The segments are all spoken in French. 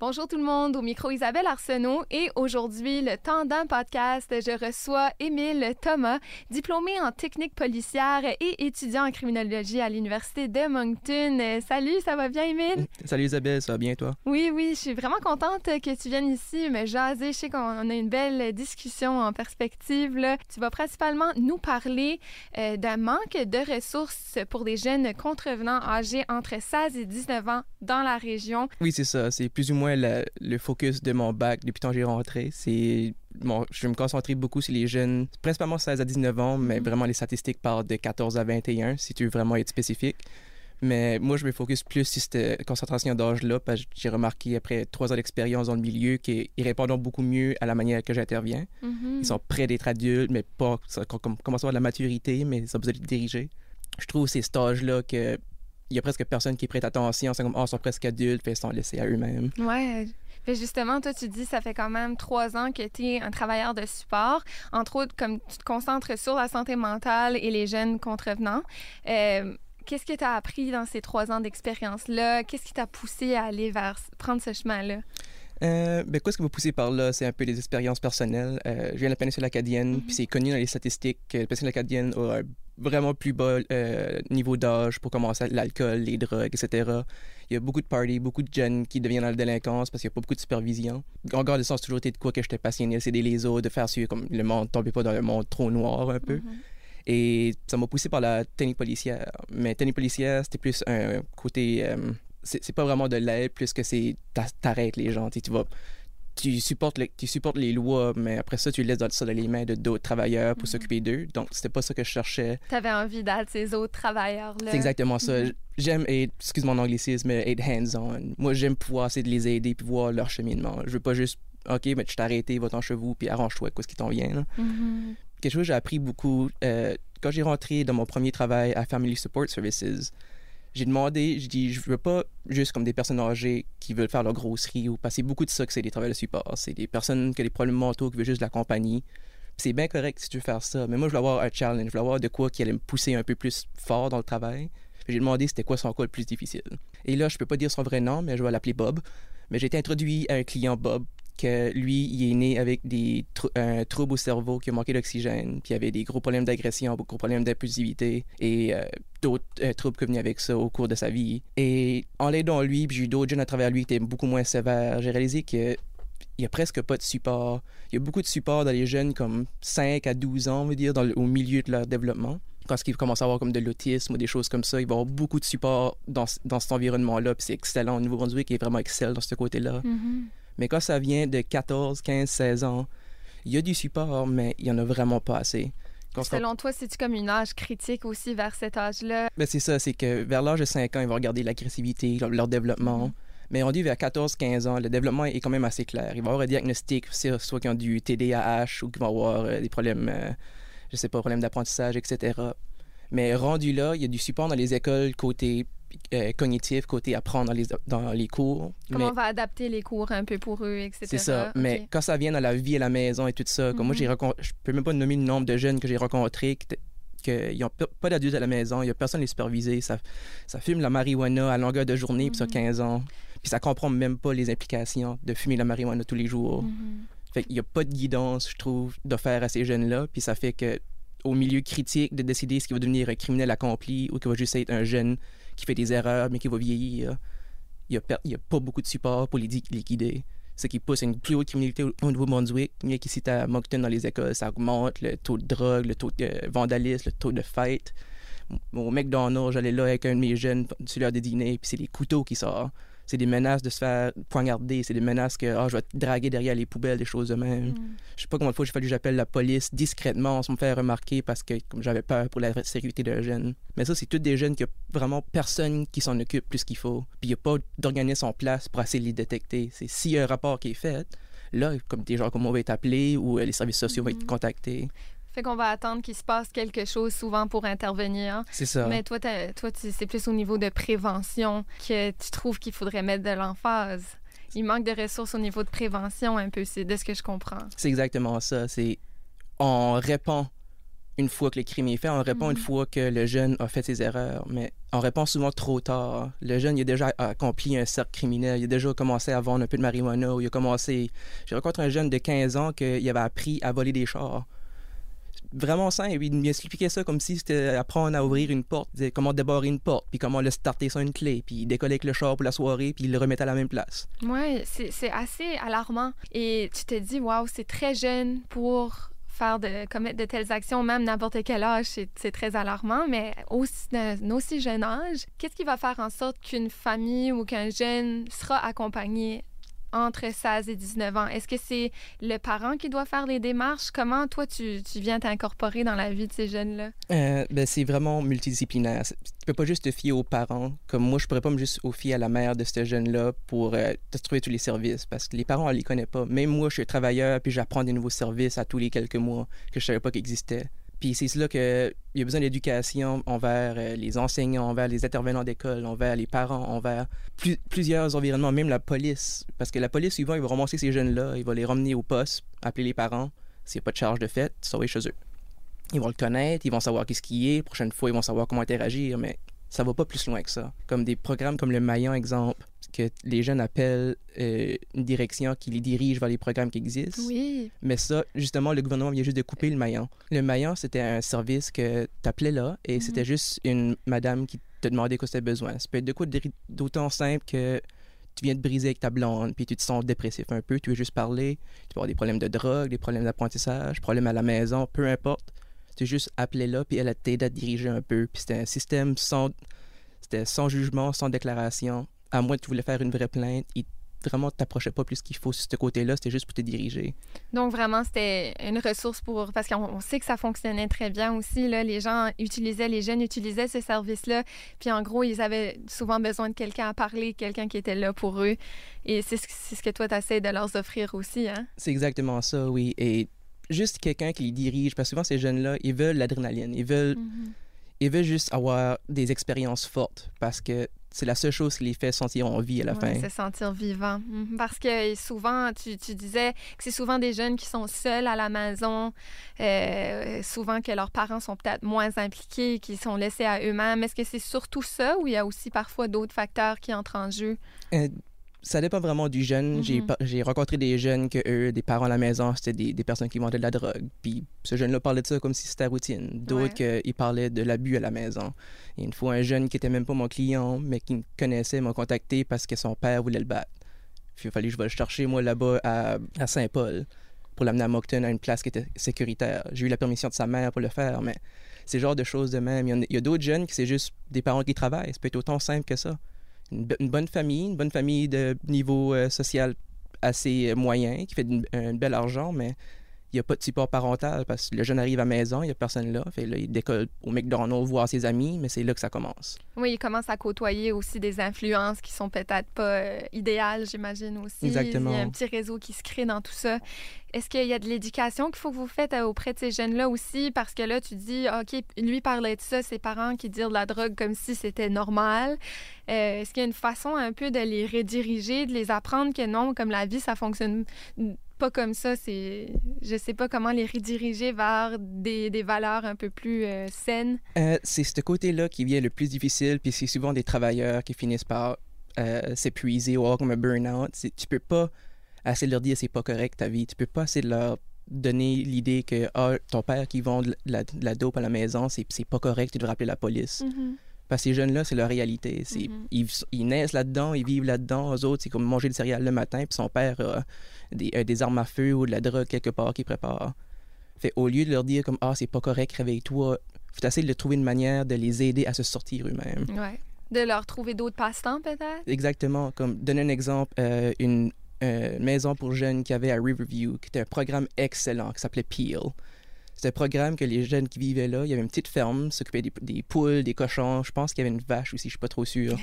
Bonjour tout le monde, au micro Isabelle Arsenault et aujourd'hui, le temps d'un podcast, je reçois Émile Thomas, diplômé en technique policière et étudiant en criminologie à l'Université de Moncton. Salut, ça va bien Émile? Salut Isabelle, ça va bien toi? Oui, oui, je suis vraiment contente que tu viennes ici me jaser. Je sais qu'on a une belle discussion en perspective. Là. Tu vas principalement nous parler euh, d'un manque de ressources pour des jeunes contrevenants âgés entre 16 et 19 ans dans la région. Oui, c'est ça, c'est plus ou moins le focus de mon bac depuis quand j'ai rentré. C'est bon, je vais me concentrer beaucoup sur les jeunes, principalement 16 à 19 ans, mais mm-hmm. vraiment les statistiques parlent de 14 à 21, si tu veux vraiment être spécifique. Mais moi, je me focus plus sur cette concentration d'âge-là, parce que j'ai remarqué après trois ans d'expérience dans le milieu qu'ils répondent beaucoup mieux à la manière que j'interviens. Mm-hmm. Ils sont prêts d'être adultes, mais pas comme, commencer à avoir de la maturité, mais ils ont besoin de diriger. Je trouve ces stages-là que il y a presque personne qui prête attention. C'est comme, oh, ils sont presque adultes, puis ils sont laissés à eux-mêmes. Ouais. Puis justement, toi, tu dis, ça fait quand même trois ans que tu es un travailleur de support. Entre autres, comme tu te concentres sur la santé mentale et les jeunes contrevenants. Euh, Qu'est-ce que tu as appris dans ces trois ans d'expérience-là? Qu'est-ce qui t'a poussé à aller vers prendre ce chemin-là? Euh, ben, quoi, ce qui m'a poussé par là, c'est un peu les expériences personnelles. Euh, je viens de la péninsule acadienne, mm-hmm. puis c'est connu dans les statistiques que la péninsule acadienne a un vraiment plus bas euh, niveau d'âge pour commencer l'alcool, les drogues, etc. Il y a beaucoup de parties, beaucoup de jeunes qui deviennent dans la délinquance parce qu'il n'y a pas beaucoup de supervision. En garde de sens, toujours été de quoi que j'étais passionné, c'est des les autres, de faire suivre comme le monde, tomber pas dans le monde trop noir un peu. Mm-hmm. Et ça m'a poussé par la technique policière. Mais technique policière, c'était plus un côté c'est pas vraiment de l'aide plus que c'est t'arrêtes les gens tu vas tu supportes, tu supportes les lois, mais après ça, tu laisses ça dans les mains de d'autres travailleurs pour mhm. s'occuper d'eux. Donc, c'était pas ça que je cherchais. Tu avais envie d'être ces autres travailleurs-là. C'est exactement ça. Mhm. J'aime être, excuse mon anglicisme, être hands-on. Moi, j'aime pouvoir essayer de les aider puis voir leur cheminement. Je veux pas juste, OK, mais tu t'es arrêté, va-t'en chez vous, puis arrange-toi quoi ce qui t'en vient. Mhm. Quelque chose que j'ai appris beaucoup, euh, quand j'ai rentré dans mon premier travail à Family Support Services, j'ai demandé, je dis, je veux pas juste comme des personnes âgées qui veulent faire leur grosserie ou passer beaucoup de ça que c'est des travailleurs de support. C'est des personnes qui ont des problèmes mentaux, qui veulent juste de la compagnie. C'est bien correct si tu veux faire ça, mais moi, je veux avoir un challenge. Je veux avoir de quoi qui allait me pousser un peu plus fort dans le travail. J'ai demandé c'était quoi son cas le plus difficile. Et là, je peux pas dire son vrai nom, mais je vais l'appeler Bob. Mais j'ai été introduit à un client Bob que lui, il est né avec des un trouble au cerveau qui a manqué d'oxygène, puis il avait des gros problèmes d'agression, beaucoup gros problèmes d'impulsivité et euh, d'autres euh, troubles qui venaient avec ça au cours de sa vie. Et en l'aidant lui, puis j'ai eu d'autres jeunes à travers lui qui étaient beaucoup moins sévères, j'ai réalisé que il a presque pas de support. Il y a beaucoup de support dans les jeunes comme 5 à 12 ans, on veut dire, dans au milieu de leur développement. Quand ils commencent à avoir comme de l'autisme ou des choses comme ça, ils vont avoir beaucoup de support dans, dans cet environnement-là. Puis c'est excellent. Au Nouveau-Brunswick est vraiment excellent dans ce côté-là. Mm-hmm. Mais quand ça vient de 14, 15, 16 ans, il y a du support, mais il n'y en a vraiment pas assez. Selon toi, c'est-tu comme une âge critique aussi vers cet âge-là? Ben c'est ça, c'est que vers l'âge de 5 ans, ils vont regarder l'agressivité, leur, développement. Mm-hmm. Mais on dit vers 14-15 ans, le développement est quand même assez clair. Ils vont avoir un diagnostic, soit qu'ils ont du TDAH ou qu'ils vont avoir euh, des problèmes, euh, je sais pas, problèmes d'apprentissage, etc. Mais rendu là, il y a du support dans les écoles côté euh, cognitif, côté apprendre dans les, dans les cours. Comment on va adapter les cours un peu pour eux, etc. C'est ça. Mais quand ça vient dans la vie à la maison et tout ça, comme moi, j'ai mhm. je peux même pas nommer le nombre de jeunes que j'ai rencontrés qui n'ont pas d'adultes à la maison, il n'y a personne à les superviser. Ça, ça fume la marijuana à longueur de journée, puis ça 15 mhm. ans. Puis ça comprend même pas les implications de fumer la marijuana tous les jours. Fait qu'il n'y a pas de guidance, je trouve, d'offrir à ces jeunes-là. Puis ça fait que au milieu critique de décider ce qui va devenir un criminel accompli ou qui va juste être un jeune qui fait des erreurs mais qui va vieillir. Il n'y a, pas beaucoup de support pour les, guider. Ce qui pousse une plus haute criminalité au Nouveau-Brunswick. Qu'ici, à Moncton, dans les écoles, ça augmente le taux de drogue, le taux de vandalisme, le taux de fête. Au McDonald's, j'allais là avec un de mes jeunes sur l'heure des dîners, puis c'est les couteaux qui sortent c'est des menaces de se faire poignarder, c'est des menaces que ah, je vais te draguer derrière les poubelles, des choses de même. Mm. Je sais pas combien de fois j'ai fallu que j'appelle la police discrètement sans me faire remarquer parce que comme j'avais peur pour la sécurité d'un jeune. Mais ça, c'est tous des jeunes qui a vraiment personne qui s'en occupe plus qu'il faut. Puis il n'y a pas d'organisme en place pour essayer de les détecter. C'est s'il y a un rapport qui est fait, là, comme des gens comme moi vont être appelés ou euh, les services sociaux vont être mm. contactés. Fait qu'on va attendre qu'il se passe quelque chose souvent pour intervenir. C'est ça. Mais toi, toi c'est plus au niveau de prévention que tu trouves qu'il faudrait mettre de l'emphase. Il manque de ressources au niveau de prévention un peu, c'est de ce que je comprends. C'est exactement ça. C'est on répond une fois que le crime est fait, on répond une Mhm. fois que le jeune a fait ses erreurs, mais on répond souvent trop tard. Le jeune, il a déjà accompli un cercle criminel, il a déjà commencé à vendre un peu de marijuana, ou il a commencé... J'ai rencontré un jeune de 15 ans qu'il avait appris à voler des chars. Vraiment simple, il m'expliquait ça comme si c'était apprendre à ouvrir une porte, comment débarrer une porte, puis comment le starter sur une clé, puis il décollait avec le char pour la soirée, puis le remettait à la même place. Oui, c'est assez alarmant. Et tu te dis, waouh, c'est très jeune pour faire de commettre de telles actions, même n'importe quel âge, c'est très alarmant, mais d'un aussi jeune âge, qu'est-ce qui va faire en sorte qu'une famille ou qu'un jeune sera accompagné entre 16 et 19 ans? Est-ce que c'est le parent qui doit faire les démarches? Comment, toi, tu, viens t'incorporer dans la vie de ces jeunes-là? Euh, ben, c'est vraiment multidisciplinaire. Tu peux pas juste te fier aux parents. Comme moi, je pourrais pas me juste fier à la mère de ce jeune-là pour euh, trouver tous les services parce que les parents, on les connaît pas. Même moi, je suis travailleur puis j'apprends des nouveaux services à tous les quelques mois que je savais pas qu'ils existaient. Puis c'est là qu'il y a besoin d'éducation envers euh, les enseignants, envers les intervenants d'école, envers les parents, envers plus- plusieurs environnements, même la police. Parce que la police, souvent, ils vont ramasser ces jeunes-là, ils vont les ramener au poste, appeler les parents. S'il n'y a pas de charge de ça va chez eux. Ils vont le connaître, ils vont savoir qu'est-ce qui est. La prochaine fois, ils vont savoir comment interagir, mais ça va pas plus loin que ça. Comme des programmes comme le Maillon, exemple, que les jeunes appellent euh, une direction qui les dirige vers les programmes qui existent. Oui. Mais ça, justement, le gouvernement vient juste de couper le maillon. Le maillon, c'était un service que tu appelais là et Mhm. c'était juste une madame qui te demandait quoi tu avais besoin. Ça peut être de quoi d'autant simple que tu viens de briser avec ta blonde puis tu te sens dépressif un peu, tu veux juste parler, tu peux avoir des problèmes de drogue, des problèmes d'apprentissage, problèmes à la maison, peu importe. Tu juste appelé là puis elle a t'aidé à te diriger un peu. Puis c'était un système sans, c'était sans jugement, sans déclaration. À moins que tu voulais faire une vraie plainte, il vraiment t'approchait pas plus qu'il faut sur ce côté-là, c'était juste pour te diriger. Donc vraiment, c'était une ressource pour... Parce qu'on on sait que ça fonctionnait très bien aussi. Là. Les gens utilisaient, les jeunes utilisaient ce service-là. Puis en gros, ils avaient souvent besoin de quelqu'un à parler, quelqu'un qui était là pour eux. Et c'est ce, ce que toi, tu essaies de leur offrir aussi. Hein? C'est exactement ça, oui. Et juste quelqu'un qui les dirige, parce que souvent ces jeunes-là, ils veulent l'adrénaline, ils veulent, Mhm. ils veulent juste avoir des expériences fortes, parce que c'est la seule chose qui les fait sentir en vie à la Ouais, fin. se sentir vivant. Mhm. Parce que souvent, tu, tu disais que c'est souvent des jeunes qui sont seuls à la maison, euh, souvent que leurs parents sont peut-être moins impliqués, qui sont laissés à eux-mêmes. Est-ce que c'est surtout ça ou il y a aussi parfois d'autres facteurs qui entrent en jeu? Euh, ça dépend vraiment du jeune. J'ai Mhm. par- J'ai rencontré des jeunes que eux, des parents à la maison, c'était des, des personnes qui vendaient de la drogue. Puis ce jeune-là parlait de ça comme si c'était routine. D'autres, que, ils parlaient de l'abus à la maison. Et une fois, un jeune qui était même pas mon client, mais qui me connaissait, m'a contacté parce que son père voulait le battre. Puis il fallait que je vais le chercher, moi, là-bas, à, à Saint-Paul, pour l'amener à Moncton, à une place qui était sécuritaire. J'ai eu la permission de sa mère pour le faire, mais c'est genre de choses de même. Il y a- a, d'autres jeunes qui c'est juste des parents qui travaillent. Ça peut être autant simple que ça. Une, bo- une bonne famille, une bonne famille de niveau euh, social assez euh, moyen, qui fait un bel argent, mais il n'y a pas de support parental parce que le jeune arrive à la maison, il n'y a personne là. Fait là, il décolle au McDonald's voir ses amis, mais c'est là que ça commence. Oui, ils commencent à côtoyer aussi des influences qui sont peut-être pas euh, idéales, j'imagine aussi. Exactement. Il y a un petit réseau qui se crée dans tout ça. Est-ce qu'il y a de l'éducation qu'il faut que vous faites euh, auprès de ces jeunes-là aussi? Parce que là, tu dis, OK, lui parlait de ça, ses parents qui disent de la drogue comme si c'était normal. Euh, Est-ce qu'il y a une façon un peu de les rediriger, de les apprendre que non, comme la vie, ça fonctionne pas comme ça? C'est, je sais pas comment les rediriger vers des, des valeurs un peu plus euh, saines. Euh, c'est ce côté-là qui vient le plus difficile, puis c'est souvent des travailleurs qui finissent par euh, s'épuiser ou avoir comme un burn-out. Tu peux pas assez de leur dire c'est pas correct ta vie. Tu peux pas assez de leur donner l'idée que ah, ton père qui vend de la, de la dope à la maison, c'est c'est pas correct, tu devrais appeler la police. Parce que ces jeunes-là, c'est leur réalité. C'est, Mhm. ils, ils naissent là-dedans, ils vivent là-dedans. Eux autres, c'est comme manger des céréales le matin, puis son père a des, a des armes à feu ou de la drogue quelque part qu'il prépare. Fait au lieu de leur dire comme ah c'est pas correct, réveille-toi, faut essayer de trouver une manière de les aider à se sortir eux-mêmes. Ouais. De leur trouver d'autres passe-temps, peut-être? Exactement. Comme donner un exemple, euh, une euh, maison pour jeunes qu'il y avait à Riverview, qui était un programme excellent qui s'appelait Peel. C'était un programme que les jeunes qui vivaient là, il y avait une petite ferme, s'occupaient des, poules, des cochons. Je pense qu'il y avait une vache aussi, je suis pas trop sûr.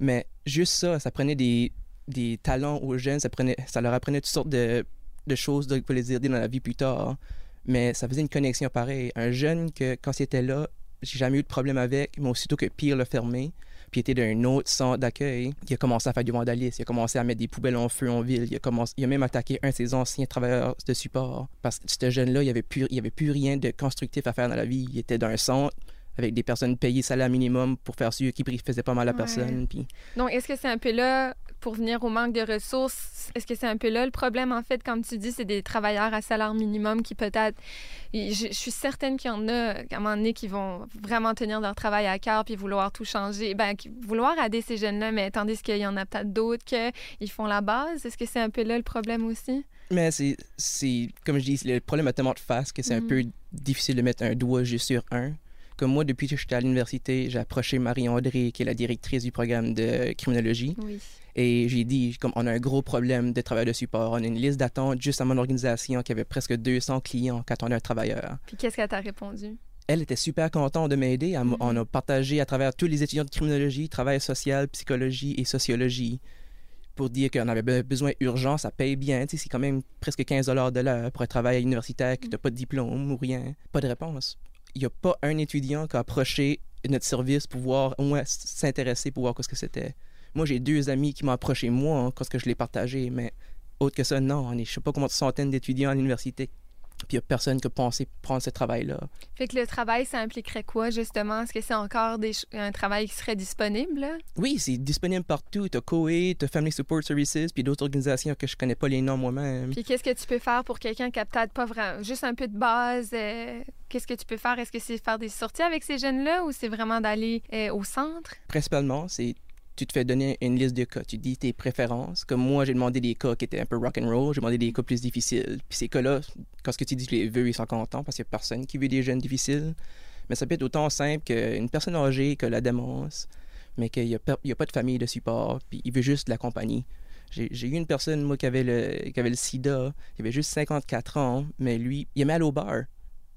Mais juste ça, ça prenait des, des talents aux jeunes, ça, prenait, ça leur apprenait toutes sortes de, de choses pour les aider dans la vie plus tard. Mais ça faisait une connexion pareille. Un jeune que, quand c'était là, j'ai jamais eu de problème avec, mais aussitôt que Peel l'a fermé, était d'un autre centre d'accueil. Il a commencé à faire du vandalisme, il a commencé à mettre des poubelles en feu en ville, il a, commencé, il a même attaqué un de ses anciens travailleurs de support. Parce que ce jeune-là, il n'y avait, plus, il avait plus rien de constructif à faire dans la vie. Il était d'un centre, avec des personnes payées salaire minimum pour faire ce qui faisait pas mal à personne. Puis... Donc, est-ce que c'est un peu là, pour venir au manque de ressources, est-ce que c'est un peu là le problème, en fait, comme tu dis, c'est des travailleurs à salaire minimum qui peut-être... Je, suis certaine qu'il y en a, à un moment donné, qui vont vraiment tenir leur travail à cœur puis vouloir tout changer, ben, vouloir aider ces jeunes-là, mais tandis qu'il y en a peut-être d'autres qui font la base. Est-ce que c'est un peu là le problème aussi? Mais c'est, comme je dis, le problème a tellement de face que c'est un mm. peu difficile de mettre un doigt juste sur un. Comme moi, depuis que j'étais à l'université, j'ai approché Marie-André, qui est la directrice du programme de criminologie. Et j'ai dit, comme on a un gros problème de travail de support, on a une liste d'attente juste à mon organisation qui avait presque 200 clients quand on a un travailleur. Puis qu'est-ce qu'elle t'a répondu? Elle était super contente de m'aider. Mm-hmm. On a partagé à travers tous les étudiants de criminologie, travail social, psychologie et sociologie pour dire qu'on avait besoin urgent, ça paye bien. C'est quand même presque 15 de l'heure pour un travail universitaire qui n'a pas de diplôme ou rien. Pas de réponse il n'y a pas un étudiant qui a approché notre service pour voir, au moins s'intéresser pour voir ce que c'était. Moi, j'ai deux amis qui m'ont approché moi hein, quand je l'ai partagé, mais autre que ça, non. On est, je sais pas combien de centaines d'étudiants à l'université puis il n'y a personne qui a pensé prendre ce travail-là. Fait que le travail, ça impliquerait quoi, justement? Est-ce que c'est encore un travail qui serait disponible? Oui, c'est disponible partout. Tu as COE, tu as Family Support Services, puis d'autres organisations que je connais pas les noms moi-même. Puis qu'est-ce que tu peux faire pour quelqu'un qui a peut-être pas vraiment... Juste un peu de base? Euh, qu'est-ce que tu peux faire? Est-ce que c'est faire des sorties avec ces jeunes-là ou c'est vraiment d'aller euh, au centre? Principalement, c'est tu te fais donner une liste de cas. Tu dis tes préférences. Comme moi, j'ai demandé des cas qui étaient un peu rock and roll. J'ai demandé des cas plus difficiles. Puis ces cas-là, quand ce que tu dis, je les veux, ils sont contents parce qu'il n'y a personne qui veut des jeunes difficiles. Mais ça peut être autant simple qu'une personne âgée que la démence, mais qu'il n'y a, a, pas de famille de support, puis il veut juste la compagnie. J'ai eu une personne, moi, qui avait, le, qui avait le sida, il avait juste 54 ans, mais lui, il aimait aller au bar.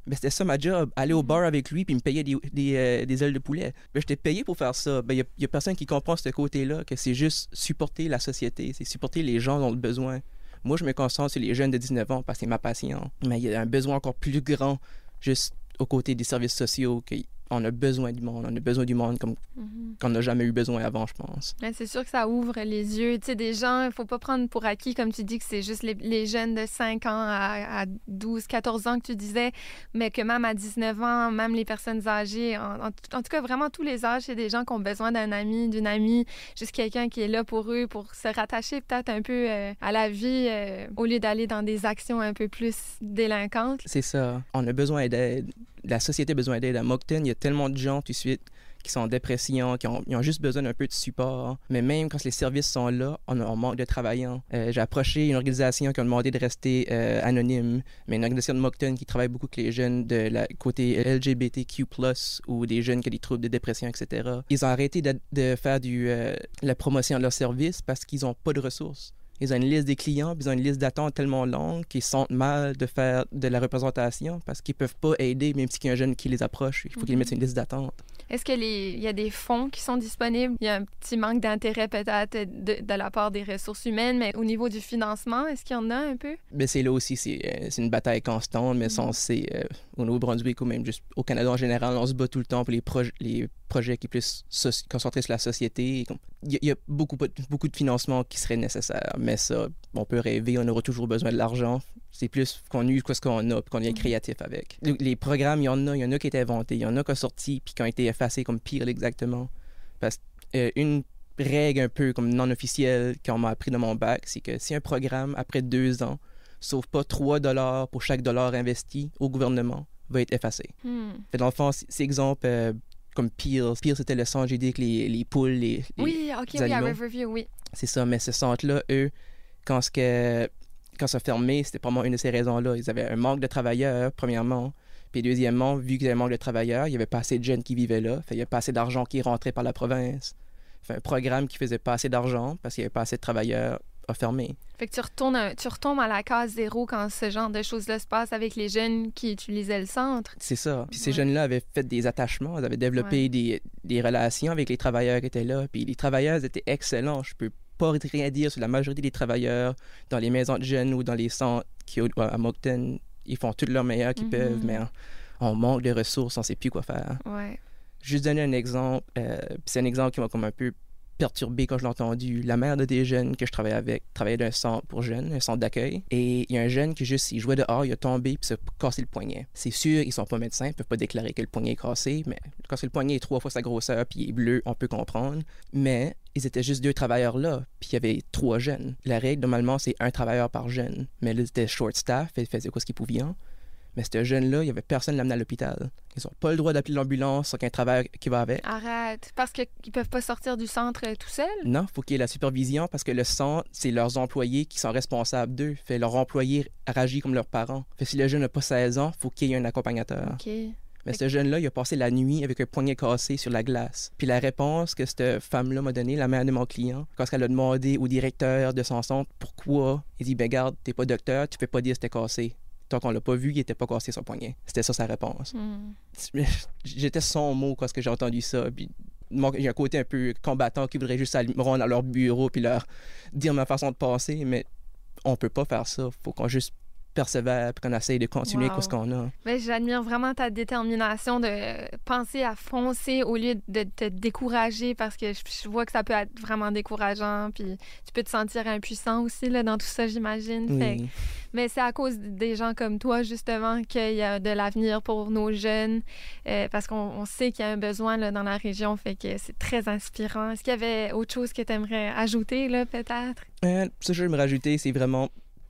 Ben, c'était ça ma job, aller au mhm. bar avec lui puis me payer des, des, euh, des ailes de poulet. Ben, j'étais payé pour faire ça. Il ben, n'y a, a, personne qui comprend ce côté-là, que c'est juste supporter la société, c'est supporter les gens dont le besoin. Moi, je me concentre sur les jeunes de 19 ans parce que c'est ma passion. Mais il y a un besoin encore plus grand juste aux côtés des services sociaux on a besoin du monde. On a besoin du monde comme mhm. qu'on n'a jamais eu besoin avant, je pense. c'est sûr que ça ouvre les yeux. Tu sais, des gens, il faut pas prendre pour acquis, comme tu dis, que c'est juste les, jeunes de 5 ans à, 12, 14 ans que tu disais, mais que même à 19 ans, même les personnes âgées, en, tout cas, vraiment tous les âges, c'est des gens qui ont besoin d'un ami, d'une amie, juste quelqu'un qui est là pour eux, pour se rattacher peut-être un peu euh, à la vie, euh, au lieu d'aller dans des actions un peu plus délinquantes. C'est ça. On a besoin d'aide la société a besoin d'aide. À Moncton, il y a tellement de gens tout de suite qui sont en dépression, qui ont, juste besoin d'un peu de support. Mais même quand les services sont là, on, manque de travaillants. Euh, j'ai approché une organisation qui a demandé de rester euh, anonyme, mais une organisation de Moncton qui travaille beaucoup avec les jeunes de la côté LGBTQ+, ou des jeunes qui ont des troubles de dépression, etc. Ils ont arrêté de, faire euh, la promotion de leurs services parce qu'ils n'ont pas de ressources. Ils ont une liste des clients, puis ils ont une liste d'attente tellement longue qu'ils sentent mal de faire de la représentation parce qu'ils peuvent pas aider, même s'il y a un jeune qui les approche. Il faut qu'ils mhm. mettent une liste d'attente. Est-ce qu'il y a des fonds qui sont disponibles? Il y a un petit manque d'intérêt peut-être de, la part des ressources humaines, mais au niveau du financement, est-ce qu'il y en a un peu? Bien, c'est là aussi, c'est euh, une bataille constante, mais mm c'est euh, au Nouveau-Brunswick ou même juste au Canada en général, on se bat tout le temps pour les, les projets qui sont plus concentrés sur la société. Il y, a, beaucoup, beaucoup de financement qui serait nécessaire, mais ça, on peut rêver, on aura toujours besoin de l'argent. C'est plus qu'on use ce qu'on a, puis qu'on est mhm. créatif avec. Les programmes, il y en a, il y en a qui étaient inventés, il y en a qui ont sorti, puis qui ont été effacés comme pire exactement. Parce qu'une euh, règle un peu comme non officielle qu'on m'a appris dans mon bac, c'est que si un programme, après deux ans, sauf pas 3 dollars pour chaque dollar investi au gouvernement, va être effacé. Hmm. dans le fond, c'est exemple, euh, comme Peel. Peel, c'était le centre, j'ai dit, avec les, les poules, les, Oui, OK, oui, à Riverview, oui. C'est ça, mais ce centre-là, eux, quand, ce que, quand ça fermé, c'était probablement une de ces raisons-là. Ils avaient un manque de travailleurs, premièrement. Puis deuxièmement, vu qu'il y avait un manque de travailleurs, il n'y avait pas assez de jeunes qui vivaient là. Fait, il n'y avait pas assez d'argent qui rentrait par la province. Fait, un programme qui faisait pas assez d'argent parce qu'il n'y avait pas assez de travailleurs fermé. Fait que tu, retournes tu retombes à la case zéro quand ce genre de choses-là se passe avec les jeunes qui utilisaient le centre. C'est ça. Puis ces jeunes-là avaient fait des attachements, ils avaient développé des, des, relations avec les travailleurs qui étaient là. Puis les travailleurs étaient excellents. Je peux pas rien dire sur la majorité des travailleurs dans les maisons de jeunes ou dans les centres qui, à Moncton. Ils font tout leur meilleur qu'ils mm-hmm. peuvent, mais on manque de ressources, on sait plus quoi faire. Ouais. Juste donner un exemple, euh, c'est un exemple qui m'a comme un peu perturbé quand je l'ai entendu. La mère de des jeunes que je travaillais avec travaillait dans un centre pour jeunes, un centre d'accueil. Et il y a un jeune qui, juste, il jouait dehors, il a tombé puis s'est cassé le poignet. C'est sûr, ils sont pas médecins, ils peuvent pas déclarer que le poignet est cassé, mais quand le poignet est trois fois sa grosseur puis il est bleu, on peut comprendre. Mais ils étaient juste deux travailleurs là, puis il y avait trois jeunes. La règle, normalement, c'est un travailleur par jeune. Mais là, c'était short staff, ils faisaient quoi ce qu'ils pouvaient. Mais ce jeune-là, il n'y avait personne l'amener à l'hôpital. Ils n'ont pas le droit d'appeler l'ambulance sans qu'un travail qui va avec. Arrête. Parce qu'ils ne peuvent pas sortir du centre euh, tout seuls? Non, il faut qu'il y ait la supervision parce que le centre, c'est leurs employés qui sont responsables d'eux. Fait leur employé réagit comme leurs parents. Fait si le jeune n'a pas 16 ans, faut qu'il y ait un accompagnateur. OK. Mais ce jeune-là, il a passé la nuit avec un poignet cassé sur la glace. Puis la réponse que cette femme-là m'a donnée, la mère de mon client, quand elle a demandé au directeur de son centre pourquoi, il dit Ben, garde, t'es pas docteur, tu peux pas dire que c'était cassé tant qu'on l'a pas vu, il était pas cassé son poignet. C'était ça sa réponse. Hmm. J'étais son mot quand j'ai entendu ça. Puis a un côté un peu combattant qui voudrait juste aller me rendre à leur bureau puis leur dire ma façon de penser, mais on peut pas faire ça. Faut qu'on juste persévère et qu'on essaye de continuer avec ce qu'on a. Mais j'admire vraiment ta détermination de penser à foncer au lieu de te décourager parce que je, vois que ça peut être vraiment décourageant puis tu peux te sentir impuissant aussi là, dans tout ça, j'imagine. Mais c'est à cause des gens comme toi, justement, qu'il y a de l'avenir pour nos jeunes euh, parce qu'on sait qu'il y a un besoin là, dans la région, fait que c'est très inspirant. Est-ce qu'il y avait autre chose que tu aimerais ajouter, là, peut-être? Euh, ce que je j'aimerais rajouter, c'est vraiment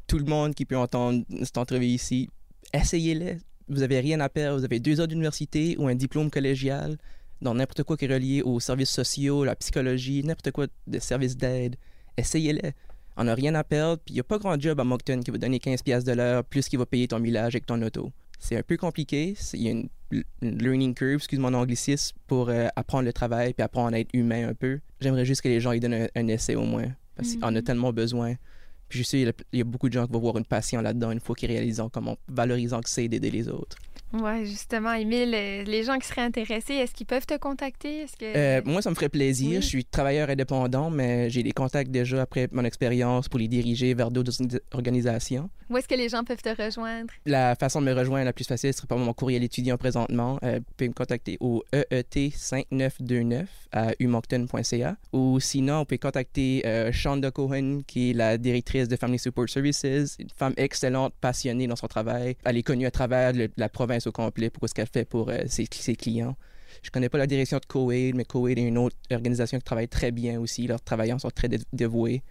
tout le monde qui peut entendre cette entrevue ici, essayez-le. Vous n'avez rien à perdre. Vous avez deux ans d'université ou un diplôme collégial dans n'importe quoi qui est relié aux services sociaux, la psychologie, n'importe quoi de services d'aide. Essayez-le. On n'a rien à perdre, puis il n'y a pas grand job à Moncton qui va donner 15 pièces de l'heure plus qu'il va payer ton millage avec ton auto. C'est un peu compliqué. Il y a une, learning curve, excuse mon anglicisme, pour euh, apprendre le travail puis apprendre à être humain un peu. J'aimerais juste que les gens y donnent un, essai au moins, parce qu'on a mm-hmm. tellement besoin. Puis je sais, il y a beaucoup de gens qui vont voir une passion là-dedans une fois qu'ils réalisent comment valorisant que c'est d'aider les autres. Oui, justement, Émile, euh, les gens qui seraient intéressés, est-ce qu'ils peuvent te contacter? que... Euh, moi, ça me ferait plaisir. Je suis travailleur indépendant, mais j'ai des contacts déjà après mon expérience pour les diriger vers d'autres organisations. Où est-ce que les gens peuvent te rejoindre? La façon de me rejoindre la plus facile serait par mon courriel étudiant présentement. Euh, vous pouvez me contacter au EET5929 à umoncton.ca ou sinon, vous pouvez contacter euh, Shonda Cohen, qui est la directrice de Family Support Services, une femme excellente, passionnée dans son travail. Elle est connue à travers la province au complet pour ce qu'elle fait pour euh, ses, clients. Je connais pas la direction de CoAid, mais CoAid est une autre organisation qui travaille très bien aussi. Leurs travailleurs sont très dévoués.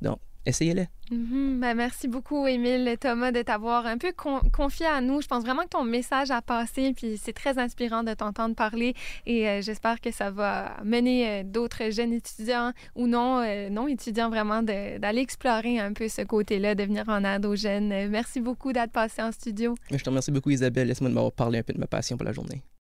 Donc, essayez-le. Mhm. Ben, merci beaucoup, Émile Thomas, de t'avoir un peu confié à nous. Je pense vraiment que ton message a passé, puis c'est très inspirant de t'entendre parler. Et euh, j'espère que ça va mener euh, d'autres jeunes étudiants ou non, euh, non étudiants vraiment d'aller explorer un peu ce côté-là, de venir en aide aux jeunes. Merci beaucoup d'être passé en studio. Je te remercie beaucoup, Isabelle. Laisse-moi de m'avoir parlé un peu de ma passion pour la journée.